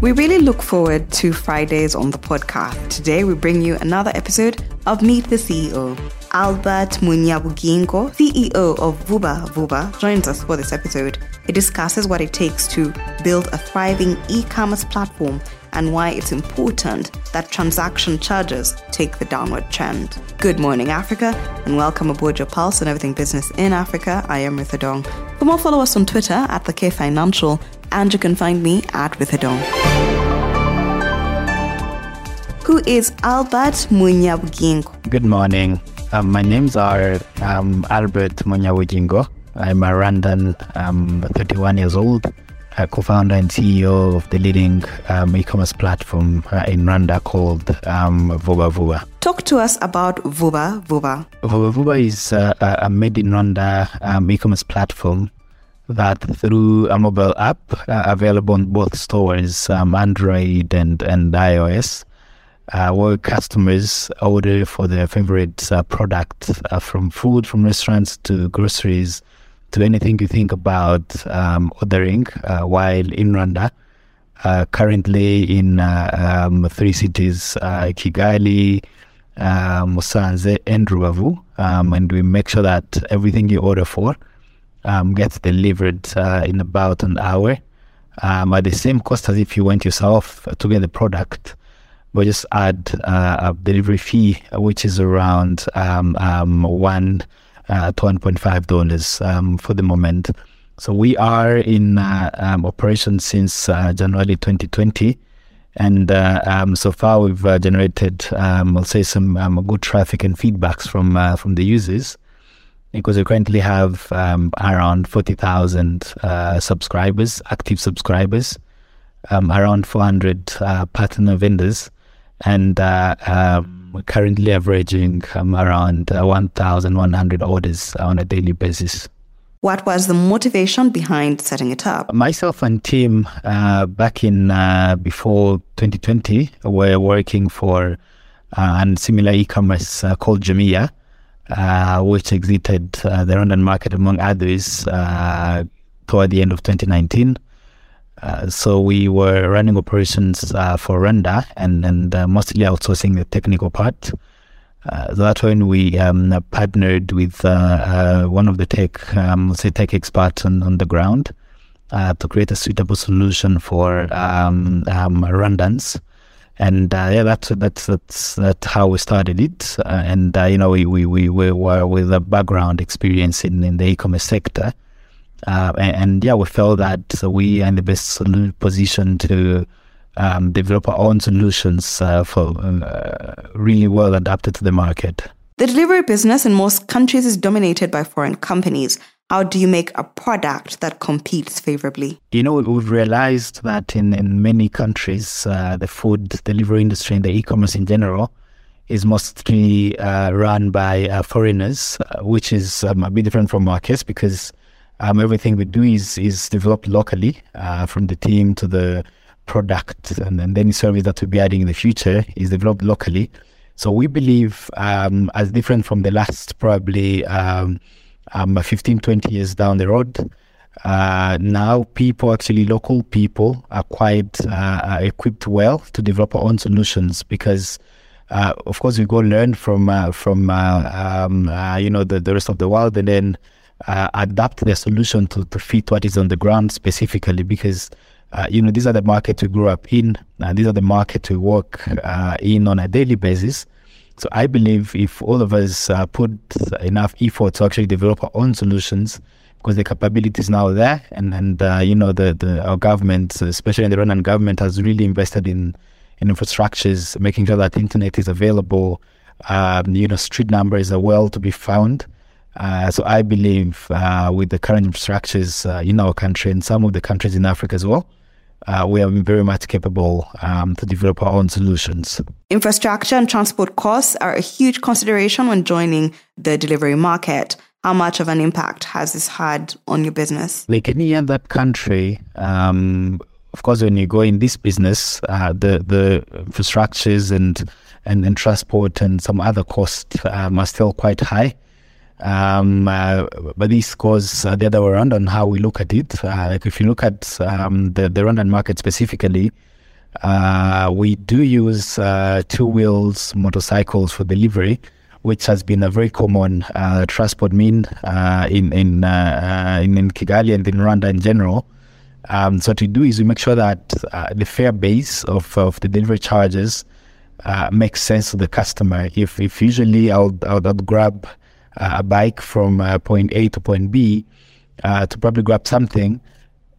We really look forward to Fridays on the podcast. Today, we bring you another episode of Meet the CEO. Albert Munyabugingo, CEO of Vuba Vuba, joins us for this episode. He discusses what it takes to build a thriving e commerce platform and why it's important that transaction charges take the downward trend. Good morning, Africa, and welcome aboard your pulse and everything business in Africa. I am Ritha Dong. For more, follow us on Twitter at the K Financial, and you can find me at Ritha Dong. Who is Albert Munyabugingo? Good morning. Um, my names are um, Albert Munyabugingo. I'm a Rwandan, um, 31 years old co-founder and CEO of the leading um, e-commerce platform uh, in Rwanda called um, Vuba Vuba. Talk to us about Vuba Vuba. Vuba Vuba is uh, a made in Rwanda um, e-commerce platform that through a mobile app uh, available on both stores, um, Android and, and iOS, uh, where customers order for their favorite uh, product uh, from food from restaurants to groceries to anything you think about um, ordering uh, while in Rwanda. Uh, currently in um, three cities, Kigali, Musanze, and Rubavu. Um, and we make sure that everything you order for um, gets delivered uh, in about an hour um, at the same cost as if you went yourself to get the product. But just add a delivery fee, which is around um, um, one uh, to $1.5 um, for the moment. So we are in uh, um, operation since uh, January 2020. And uh, so far, we've uh, generated, I'll say, some good traffic and feedbacks from uh, from the users, because we currently have um, around 40,000 subscribers, active subscribers, around 400 partner vendors, and we're currently averaging um, around uh, 1,100 orders on a daily basis. What was the motivation behind setting it up? Myself and team uh, back in uh, before 2020 were working for uh, a similar e-commerce uh, called Jumia, uh, which exited the Rwandan market among others toward the end of 2019. Uh, so we were running operations uh, for Rwanda and, and uh, mostly outsourcing the technical part. Uh, that's when we um, partnered with uh, one of the tech, um, say tech experts on, on the ground to create a suitable solution for um, um, Rwandans. And yeah, that's that's that's that's how we started it. and you know, we, we we were with a background experience in, in the e-commerce sector. Uh, and, and, yeah, we felt that we are in the best position to um, develop our own solutions uh, for uh, really well adapted to the market. The delivery business in most countries is dominated by foreign companies. How do you make a product that competes favorably? You know, we've realized that in, in many countries, uh, the food delivery industry and the e commerce in general is mostly uh, run by uh, foreigners, which is um, a bit different from our case because um, everything we do is is developed locally, uh, from the team to the product, and, and any service that we'll be adding in the future is developed locally. So we believe, um, as different from the last probably um, um, 15, 20 years down the road, uh, now people, actually local people, are quite uh, equipped well to develop our own solutions because. Uh, of course, we go learn from uh, from uh, um, you know the, the rest of the world, and then adapt their solution to, to fit what is on the ground specifically because you know these are the markets we grew up in and these are the markets we work in on a daily basis so i believe if all of us uh, put enough effort to actually develop our own solutions because the capability is now there and and uh, you know the, the our government especially the Rwandan government has really invested in in infrastructures making sure that internet is available um, you know street numbers are well to be found. Uh, so I believe uh, with the current infrastructures uh, in our country and some of the countries in Africa as well, uh, we are very much capable um, to develop our own solutions. Infrastructure and transport costs are a huge consideration when joining the delivery market. How much of an impact has this had on your business? Like any other country, um, of course, when you go in this business, uh, the the infrastructures and, and and transport and some other costs um, are still quite high. Um, uh, but this goes uh, the other way around on how we look at it. Uh, like if you look at um, the, the Rwandan market specifically, Uh, we do use uh, two wheels motorcycles for delivery, which has been a very common uh, transport mean in in, in, in Kigali and in Rwanda in general. Um, so what we do is we make sure that the fare base of, of the delivery charges makes sense to the customer. If if usually I'll I'll, I'll grab a bike from point A to point B to probably grab something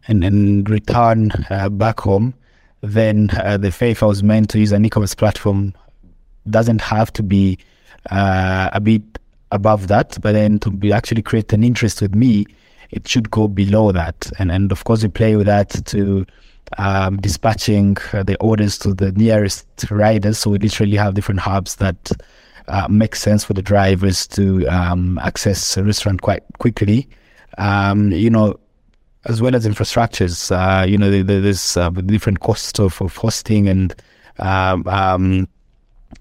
and then return back home then uh, the fare I was meant to use an e-commerce platform doesn't have to be uh, a bit above that, but then to be actually create an interest with me, it should go below that. And and of course we play with that to um, dispatching uh, the orders to the nearest riders. So we literally have different hubs that uh, make sense for the drivers to um, access a restaurant quite quickly. Um, you know, as well as infrastructures. Uh, you know, there's uh, different costs of, of hosting and um, um,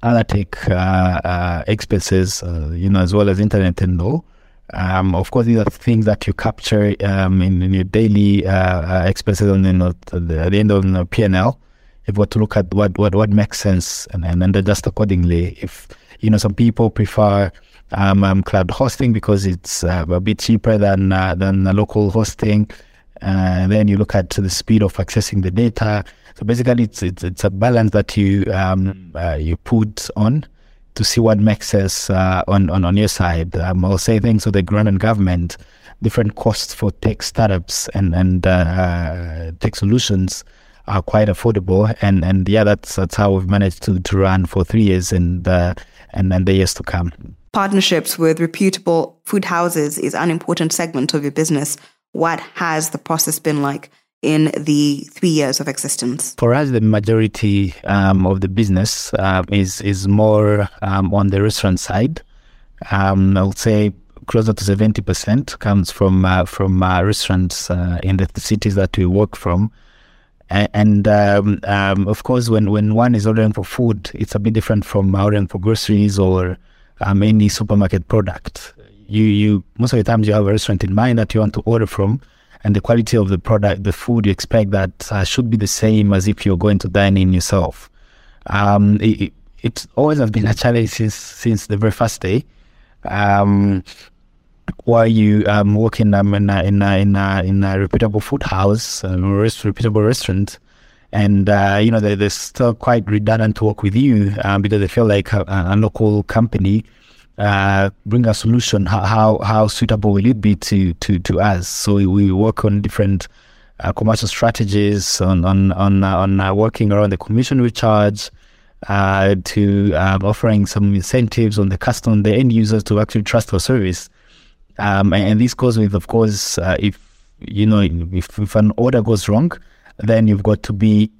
other tech uh, uh expenses, you know, as well as internet and all. Um, of course, these are things that you capture um, in, in, your daily uh, expenses then at the end of the P&L. You've to look at what, what, what makes sense and, and, and adjust accordingly. If, you know, some people prefer um, um, cloud hosting because it's uh, a bit cheaper than uh, than local hosting. Uh, then you look at the speed of accessing the data. So basically, it's it's, it's a balance that you um, uh, you put on to see what makes sense uh, on, on on your side. Um, I'll say thanks to the grant government, different costs for tech startups and and uh, tech solutions are quite affordable. And and yeah, that's that's how we've managed to, to run for three years and uh, and and the years to come. Partnerships with reputable food houses is an important segment of your business what has the process been like in the three years of existence? For us, the majority um, of the business uh, is is more um, on the restaurant side. Um, I would say closer to seventy percent comes from uh, from uh, restaurants uh, in the cities that we work from. And, um, um, of course, when, when one is ordering for food, it's a bit different from ordering for groceries or um, any supermarket product you you most of the times you have a restaurant in mind that you want to order from, and the quality of the product, the food you expect that uh, should be the same as if you're going to dine in yourself. Um, it, it always has been a challenge since since the very first day. Um, while you um, working um, in a, in a, in a, in a reputable food house, a reputable restaurant, and uh, you know they, they're still quite redundant to work with you uh, because they feel like a, a local company uh, bring a solution, how, how, how suitable will it be to to to us? So we work on different uh, commercial strategies on on on uh, on uh, working around the commission we charge. Uh, to um, offering some incentives on the customer, the end users to actually trust our service, um, and, this goes with, of course, uh, if you know if, if an order goes wrong, then you've got to be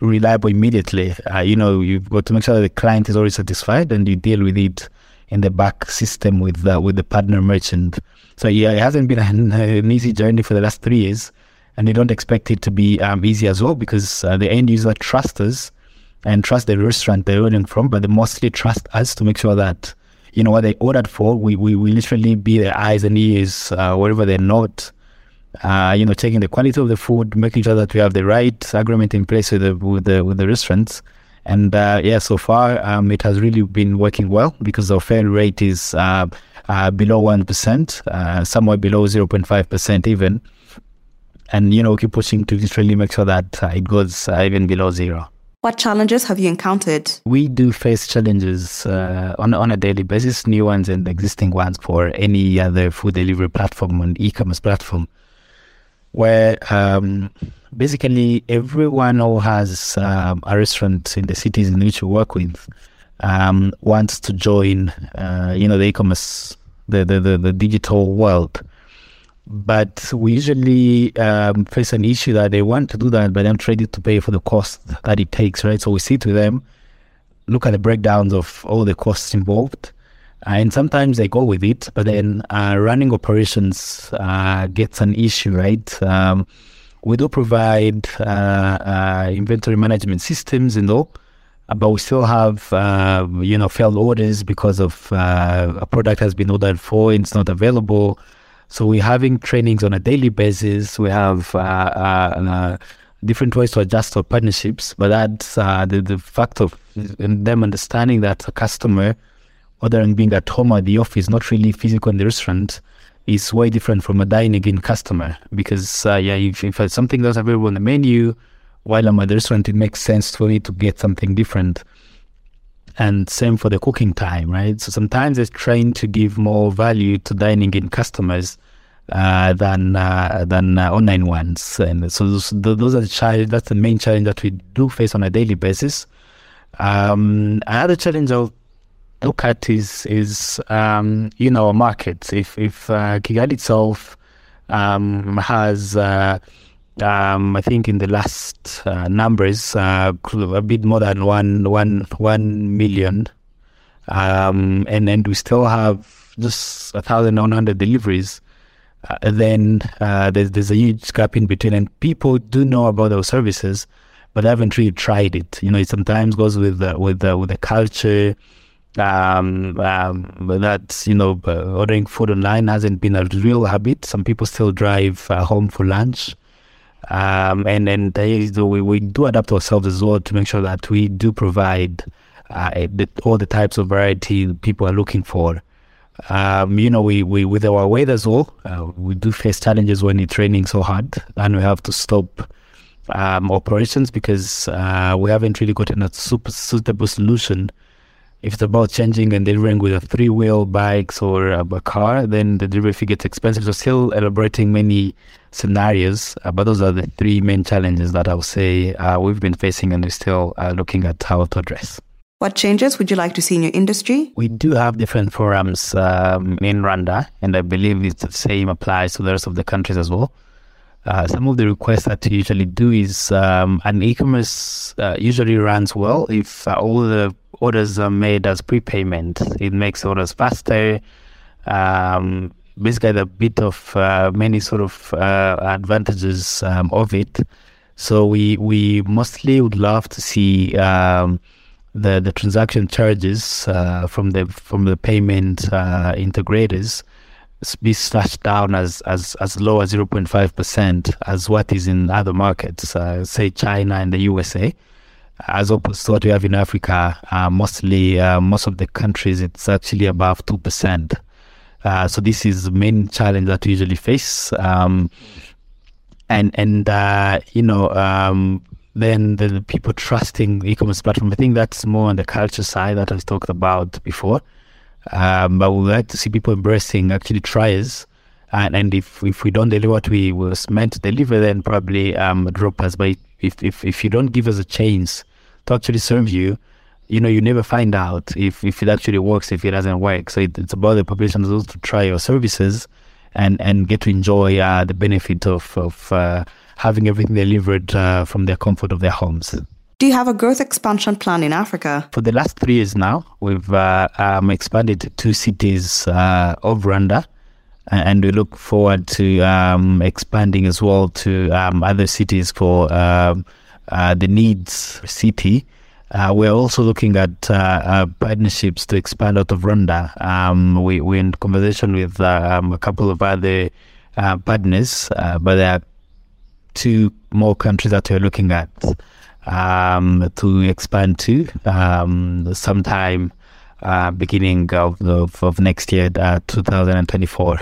reliable immediately. you know, you've got to make sure that the client is already satisfied, and you deal with it in the back system with the, with the partner merchant. So yeah, it hasn't been an, an, easy journey for the last three years, and we don't expect it to be um, easy as well because uh, the end user trusts us and trust the restaurant they're ordering from, but they mostly trust us to make sure that you know what they ordered for. We we, we literally be their eyes and ears uh, wherever they're not. Uh, you know, checking the quality of the food, making sure that we have the right agreement in place with the with the with the restaurants and uh, yeah, so far um, it has really been working well because our fail rate is uh, uh, below 1%, uh, somewhere below 0.5% even. And, you know, keep pushing to literally make sure that it goes uh, even below zero. What challenges have you encountered? We do face challenges on, on a daily basis, new ones and existing ones for any other food delivery platform and e-commerce platform where um, basically everyone who has um, a restaurant in the cities in which we work with um, wants to join, uh, you know, the e-commerce, the, the, the, the, digital world. But we usually um, face an issue that they want to do that, but not ready to pay for the cost that it takes, right? So we sit with them, look at the breakdowns of all the costs involved, uh, and sometimes they go with it, but then uh, running operations uh, gets an issue, right? Um, we do provide uh, uh, inventory management systems and all, but we still have, uh, you know, failed orders because of a product has been ordered for, and it's not available. So we're having trainings on a daily basis. We have different ways to adjust our partnerships, but that's uh, the, the fact of them understanding that a customer ordering being at home or at the office, not really physical in the restaurant, is way different from a dining in customer. Because, uh, yeah, if, if something that's available on the menu while I'm at the restaurant, it makes sense for me to get something different. And same for the cooking time, right? So sometimes it's trying to give more value to dining in customers uh, than uh, than uh, online ones. And so those, those are the challenge. That's the main challenge that we do face on a daily basis. Um, another challenge I'll look at is is um, you know markets. If if uh, Kigali itself um, has uh, um, I think in the last uh, numbers uh, a bit more than one one one million, um, and and we still have just a thousand one hundred deliveries uh, then uh, there's, there's a huge gap in between. And people do know about those services, but haven't really tried it. You know, it sometimes goes with uh, with with the culture. Um, um, that you know, ordering food online hasn't been a real habit. Some people still drive uh, home for lunch. Um, and and we, we do adapt ourselves as well to make sure that we do provide uh, the, all the types of variety people are looking for. Um, you know, we, we with our weight as well, uh, we do face challenges when it's training so hard, and we have to stop um, operations because uh, we haven't really gotten a super suitable solution. If it's about changing and delivering with a three wheel bikes or a, a car, then the delivery fee gets expensive. So still elaborating many scenarios, uh, but those are the three main challenges that I would say uh, we've been facing and we're still uh, looking at how to address. What changes would you like to see in your industry? We do have different forums um, in Rwanda, and I believe it's the same applies to the rest of the countries as well. Uh, some of the requests that we usually do is um, an e-commerce uh, usually runs well if uh, all the orders are made as prepayment. It makes orders faster. Um, basically, a bit of uh, many sort of uh, advantages um, of it. So we we mostly would love to see um, the the transaction charges uh, from the from the payment uh, integrators be slashed down as as as low as 0.5 percent as what is in other markets, uh, say China and the USA, as opposed to what we have in Africa. Uh, mostly, uh, most of the countries, it's actually above two percent. Uh, so this is the main challenge that we usually face. Um, and and you know um, then the people trusting e-commerce platform. I think that's more on the culture side that I've talked about before. Um, but we like to see people embracing actually tries. And, and if, if we don't deliver what we was meant to deliver, then probably um, drop us. But if, if, if you don't give us a chance to actually serve you, you know, you never find out if, if it actually works, if it doesn't work. So it, it's about the population also to try your services and, and get to enjoy uh, the benefit of, of uh, having everything delivered uh, from their comfort of their homes. Do you have a growth expansion plan in Africa? For the last three years now, we've uh, um, expanded to two cities uh, of Rwanda, and we look forward to um, expanding as well to um, other cities for um, uh, the needs city. Uh, we're also looking at uh, uh, partnerships to expand out of Rwanda. Um, we, we're in conversation with um, a couple of other partners, but there are two more countries that we're looking at um, to expand to um, sometime uh, beginning of, of, of, next year, uh, 2024.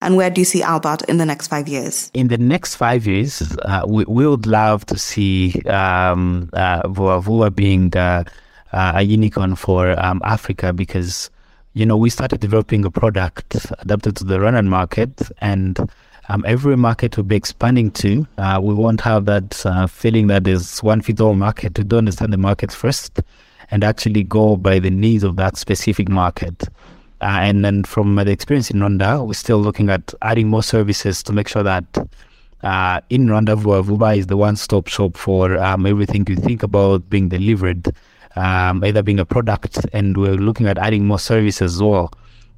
And where do you see Albert in the next five years? In the next five years, uh, we, we, would love to see um, uh, Vuba Vuba being uh, uh, a unicorn for um, Africa because, you know, we started developing a product adapted to the Rwandan market and um, every market will be expanding to. Uh, we won't have that uh, feeling that there's one fit all market. We do understand the market first and actually go by the needs of that specific market. Uh, and then from the experience in Rwanda, we're still looking at adding more services to make sure that uh, in Rwanda, Vuba is the one-stop shop for um, everything you think about being delivered, um, either being a product, and we're looking at adding more services as well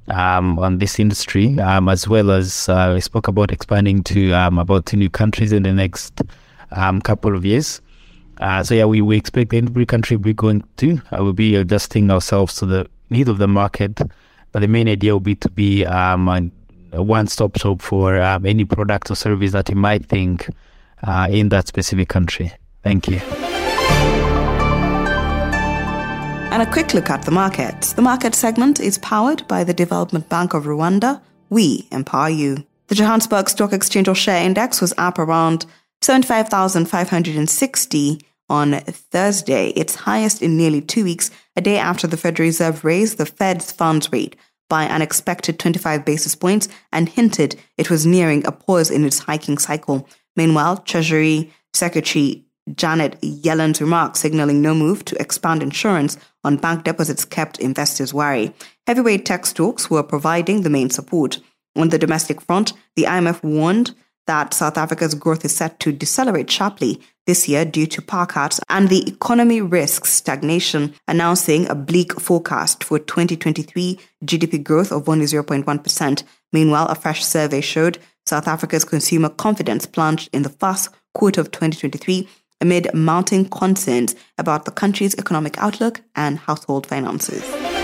um, on this industry, um, as well as uh, I spoke about expanding to um, about two new countries in the next um, couple of years. Uh, so yeah, we, we expect every country we're going to uh, will be adjusting ourselves to the need of the market. But the main idea will be to be um, a one-stop shop for um, any product or service that you might think uh, in that specific country. Thank you. And a quick look at the markets. The market segment is powered by the Development Bank of Rwanda. We empower you. The Johannesburg Stock Exchange All Share Index was up around 75,560 on Thursday, its highest in nearly two weeks, a day after the Federal Reserve raised the Fed's funds rate by an expected 25 basis points and hinted it was nearing a pause in its hiking cycle. Meanwhile, Treasury Secretary Janet Yellen's remarks signaling no move to expand insurance on bank deposits kept investors wary. Heavyweight tech stocks were providing the main support. On the domestic front, the IMF warned that South Africa's growth is set to decelerate sharply this year due to power cuts and the economy risks stagnation, announcing a bleak forecast for 2023 GDP growth of only 0.1%. Meanwhile, a fresh survey showed South Africa's consumer confidence plunged in the first quarter of 2023 amid mounting concerns about the country's economic outlook and household finances.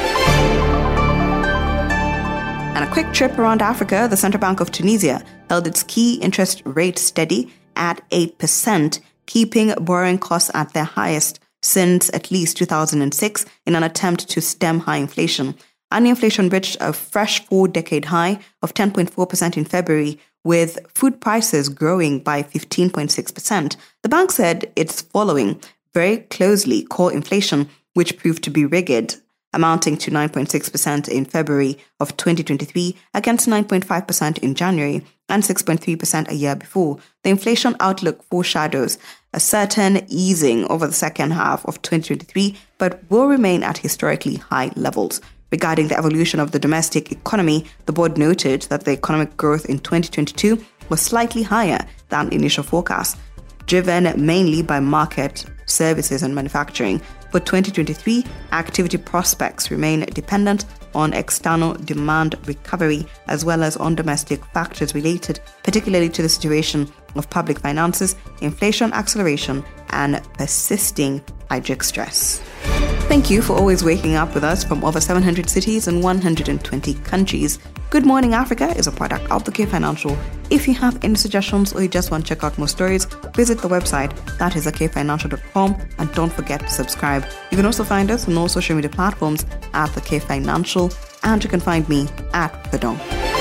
And a quick trip around Africa, the Central Bank of Tunisia held its key interest rate steady at 8%, keeping borrowing costs at their highest since at least 2006 in an attempt to stem high inflation. Annual inflation reached a fresh four decade high of 10.4% in February, with food prices growing by 15.6%. The bank said it's following very closely core inflation, which proved to be rigid, amounting to 9.6% in February of 2023 against 9.5% in January and 6.3% a year before. The inflation outlook foreshadows a certain easing over the second half of 2023, but will remain at historically high levels. Regarding the evolution of the domestic economy, the board noted that the economic growth in 2022 was slightly higher than initial forecasts, driven mainly by market, services, and manufacturing. For 2023, activity prospects remain dependent on external demand recovery as well as on domestic factors related particularly to the situation of public finances, inflation acceleration, and persisting hydric stress. Thank you for always waking up with us from over 700 cities and 120 countries. Good Morning Africa is a product of the K Financial. If you have any suggestions or you just want to check out more stories, visit the website that is akfinancial.com and don't forget to subscribe. You can also find us on all social media platforms at the K Financial and you can find me at The Dong.